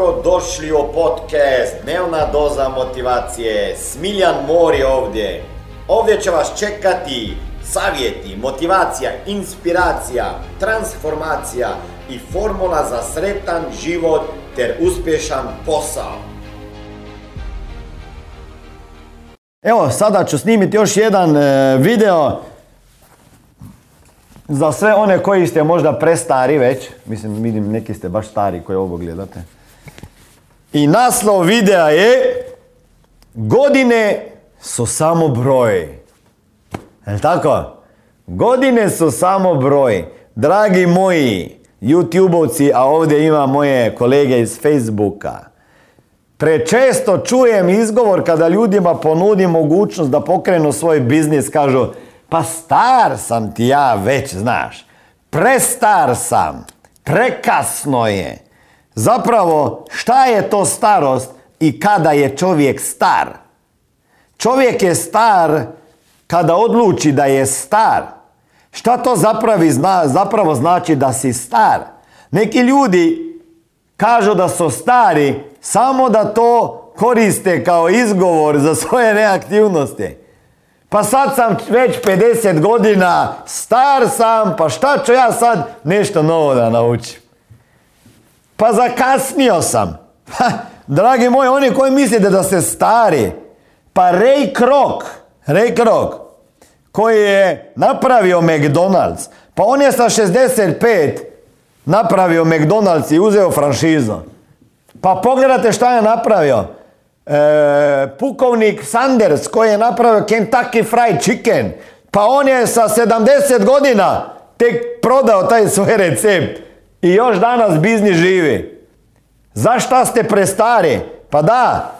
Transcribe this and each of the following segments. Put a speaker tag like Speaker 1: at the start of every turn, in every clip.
Speaker 1: Dobro došli u podcast Dnevna doza motivacije. Smiljan Mor je ovdje. Ovdje će vas čekati savjeti, motivacija, inspiracija, transformacija i formula za sretan život ter uspješan posao.
Speaker 2: Evo, sada ću snimiti još jedan e, video za sve one koji ste možda prestari već. Mislim, vidim, neki ste baš stari koji ovo gledate. I naslov videa je Godine su samo broj. Je tako? Godine su samo broj. Dragi moji YouTubeovci, a ovdje ima moje kolege iz Facebooka. Prečesto čujem izgovor kada ljudima ponudi mogućnost da pokrenu svoj biznis, kažu pa star sam ti ja već, znaš. Prestar sam. Prekasno je. Zapravo, šta je to starost i kada je čovjek star? Čovjek je star kada odluči da je star. Šta to zna, zapravo znači da si star? Neki ljudi kažu da su stari samo da to koriste kao izgovor za svoje neaktivnosti. Pa sad sam već 50 godina, star sam, pa šta ću ja sad nešto novo da naučim? Pa zakasnio sam. dragi moji, oni koji mislite da ste stari, pa Ray Kroc, Ray Kroc, koji je napravio McDonald's, pa on je sa 65 napravio McDonald's i uzeo franšizu. Pa pogledajte šta je napravio. E, pukovnik Sanders koji je napravio Kentucky Fried Chicken. Pa on je sa 70 godina tek prodao taj svoj recept. I još danas biznis živi. Zašto ste prestari? Pa da,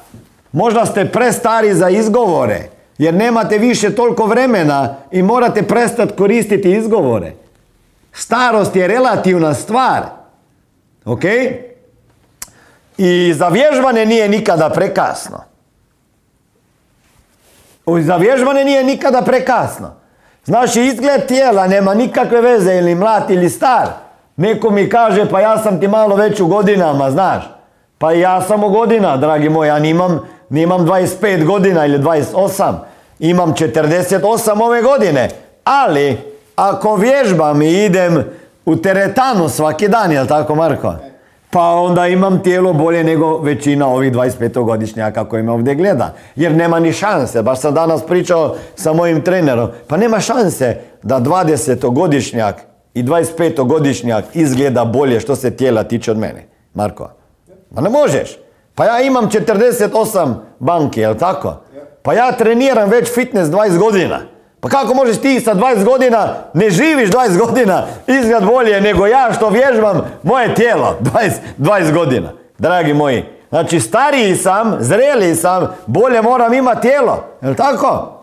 Speaker 2: možda ste prestari za izgovore. Jer nemate više toliko vremena i morate prestati koristiti izgovore. Starost je relativna stvar. Ok? I za vježbane nije nikada prekasno. Za vježbane nije nikada prekasno. Znači, izgled tijela nema nikakve veze ili mlad ili star. Neko mi kaže, pa ja sam ti malo već u godinama, znaš. Pa ja sam u godina, dragi moj, ja nimam, nimam 25 godina ili 28. Imam 48 ove godine. Ali, ako vježbam i idem u teretanu svaki dan, jel tako Marko? pa onda imam tijelo bolje nego većina ovih 25-godišnjaka koji me ovdje gleda. Jer nema ni šanse, baš sam danas pričao sa mojim trenerom, pa nema šanse da 20-godišnjak i 25-godišnjak izgleda bolje što se tijela tiče od mene. Marko, pa ne možeš. Pa ja imam 48 banke, jel tako? Pa ja treniram već fitness 20 godina. Pa kako možeš ti sa 20 godina, ne živiš 20 godina, izgled bolje nego ja što vježbam moje tijelo 20, 20 godina. Dragi moji, znači stariji sam, zreliji sam, bolje moram imati tijelo. Je tako?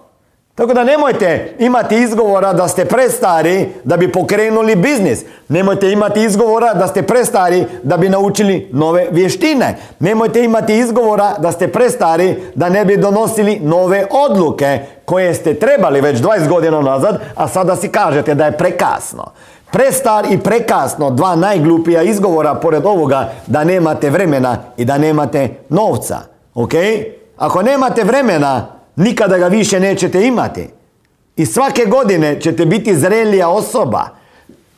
Speaker 2: Tako da nemojte imati izgovora da ste prestari da bi pokrenuli biznis. Nemojte imati izgovora da ste prestari da bi naučili nove vještine. Nemojte imati izgovora da ste prestari da ne bi donosili nove odluke koje ste trebali već 20 godina nazad, a sada si kažete da je prekasno. Prestar i prekasno, dva najglupija izgovora pored ovoga da nemate vremena i da nemate novca. Ok? Ako nemate vremena, nikada ga više nećete imati. I svake godine ćete biti zrelija osoba.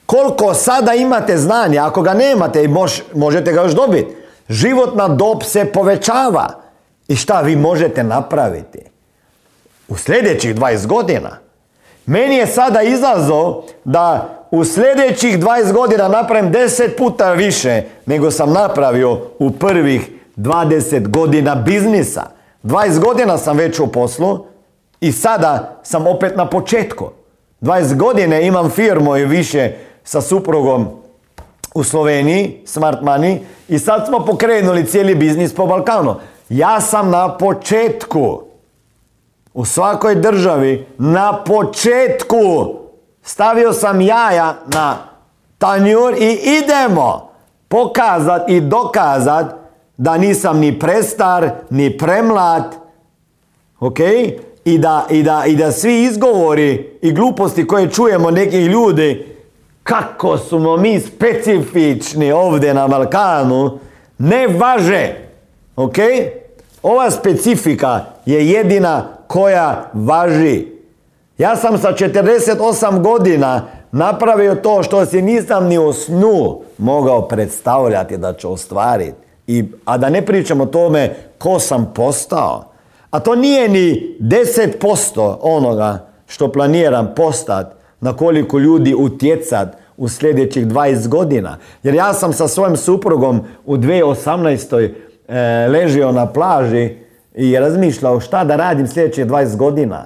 Speaker 2: Koliko sada imate znanja, ako ga nemate, mož, možete ga još dobiti. Životna dob se povećava. I šta vi možete napraviti? U sljedećih 20 godina. Meni je sada izazov da u sljedećih 20 godina napravim 10 puta više nego sam napravio u prvih 20 godina biznisa. 20 godina sam već u poslu i sada sam opet na početku. 20 godine imam firmu i više sa suprugom u Sloveniji, Smart Money, i sad smo pokrenuli cijeli biznis po Balkanu. Ja sam na početku. U svakoj državi na početku. Stavio sam jaja na tanjur i idemo pokazat i dokazat da nisam ni prestar, ni premlad, ok? I da, i, da, I da svi izgovori i gluposti koje čujemo nekih ljudi, kako smo mi specifični ovdje na Balkanu, ne važe. Ok? Ova specifika je jedina koja važi. Ja sam sa 48 godina napravio to što si nisam ni u snu mogao predstavljati da ću ostvariti. I, a da ne pričam o tome ko sam postao. A to nije ni 10% onoga što planiram postati, na koliko ljudi utjecat u sljedećih 20 godina. Jer ja sam sa svojim suprugom u 2018. E, ležio na plaži i razmišljao šta da radim sljedećih 20 godina.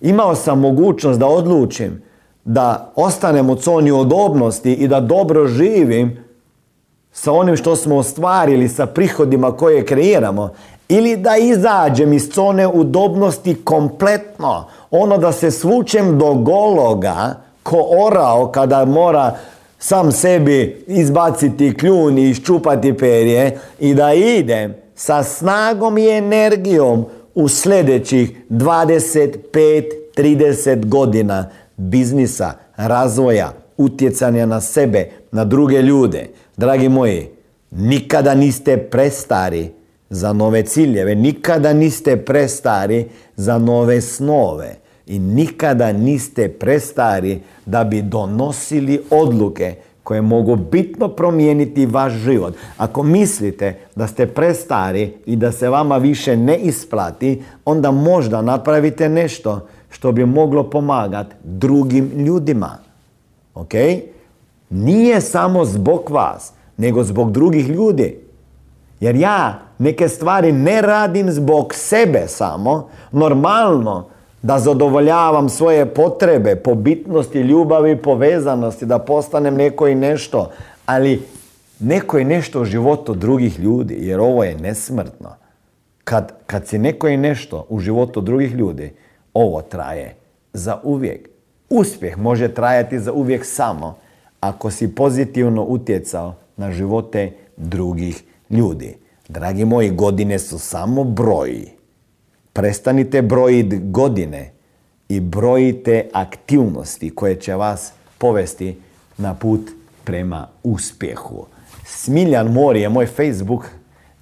Speaker 2: Imao sam mogućnost da odlučim da ostanem u zoni odobnosti i da dobro živim sa onim što smo ostvarili, sa prihodima koje kreiramo, ili da izađem iz zone udobnosti kompletno, ono da se svučem do gologa, ko orao kada mora sam sebi izbaciti kljun i iščupati perje i da idem sa snagom i energijom u sljedećih 25-30 godina biznisa, razvoja, utjecanja na sebe, na druge ljude. Dragi moji, nikada niste prestari za nove ciljeve, nikada niste prestari za nove snove i nikada niste prestari da bi donosili odluke koje mogu bitno promijeniti vaš život. Ako mislite da ste prestari i da se vama više ne isplati, onda možda napravite nešto što bi moglo pomagati drugim ljudima. Ok? Nije samo zbog vas, nego zbog drugih ljudi. Jer ja neke stvari ne radim zbog sebe samo. Normalno da zadovoljavam svoje potrebe po bitnosti, ljubavi, povezanosti, da postanem neko i nešto. Ali neko je nešto u životu drugih ljudi, jer ovo je nesmrtno. Kad, kad si neko i nešto u životu drugih ljudi, ovo traje za uvijek. Uspjeh može trajati za uvijek samo ako si pozitivno utjecao na živote drugih ljudi. Dragi moji, godine su samo broji. Prestanite brojiti godine i brojite aktivnosti koje će vas povesti na put prema uspjehu. Smiljan Mori je moj Facebook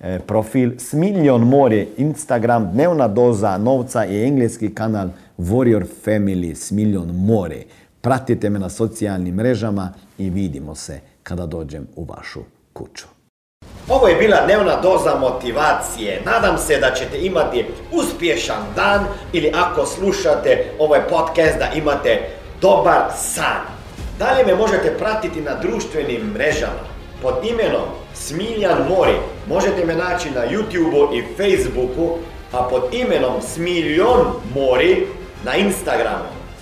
Speaker 2: e, profil, Smiljan Mori je Instagram, dnevna doza novca i engleski kanal Warrior Family Smiljan Mori. Pratite me na socijalnim mrežama i vidimo se kada dođem u vašu kuću.
Speaker 1: Ovo je bila dnevna doza motivacije. Nadam se da ćete imati uspješan dan ili ako slušate ovaj podcast da imate dobar san. Dalje me možete pratiti na društvenim mrežama pod imenom Smiljan Mori. Možete me naći na YouTubeu i Facebooku, a pod imenom Smiljon Mori na Instagramu.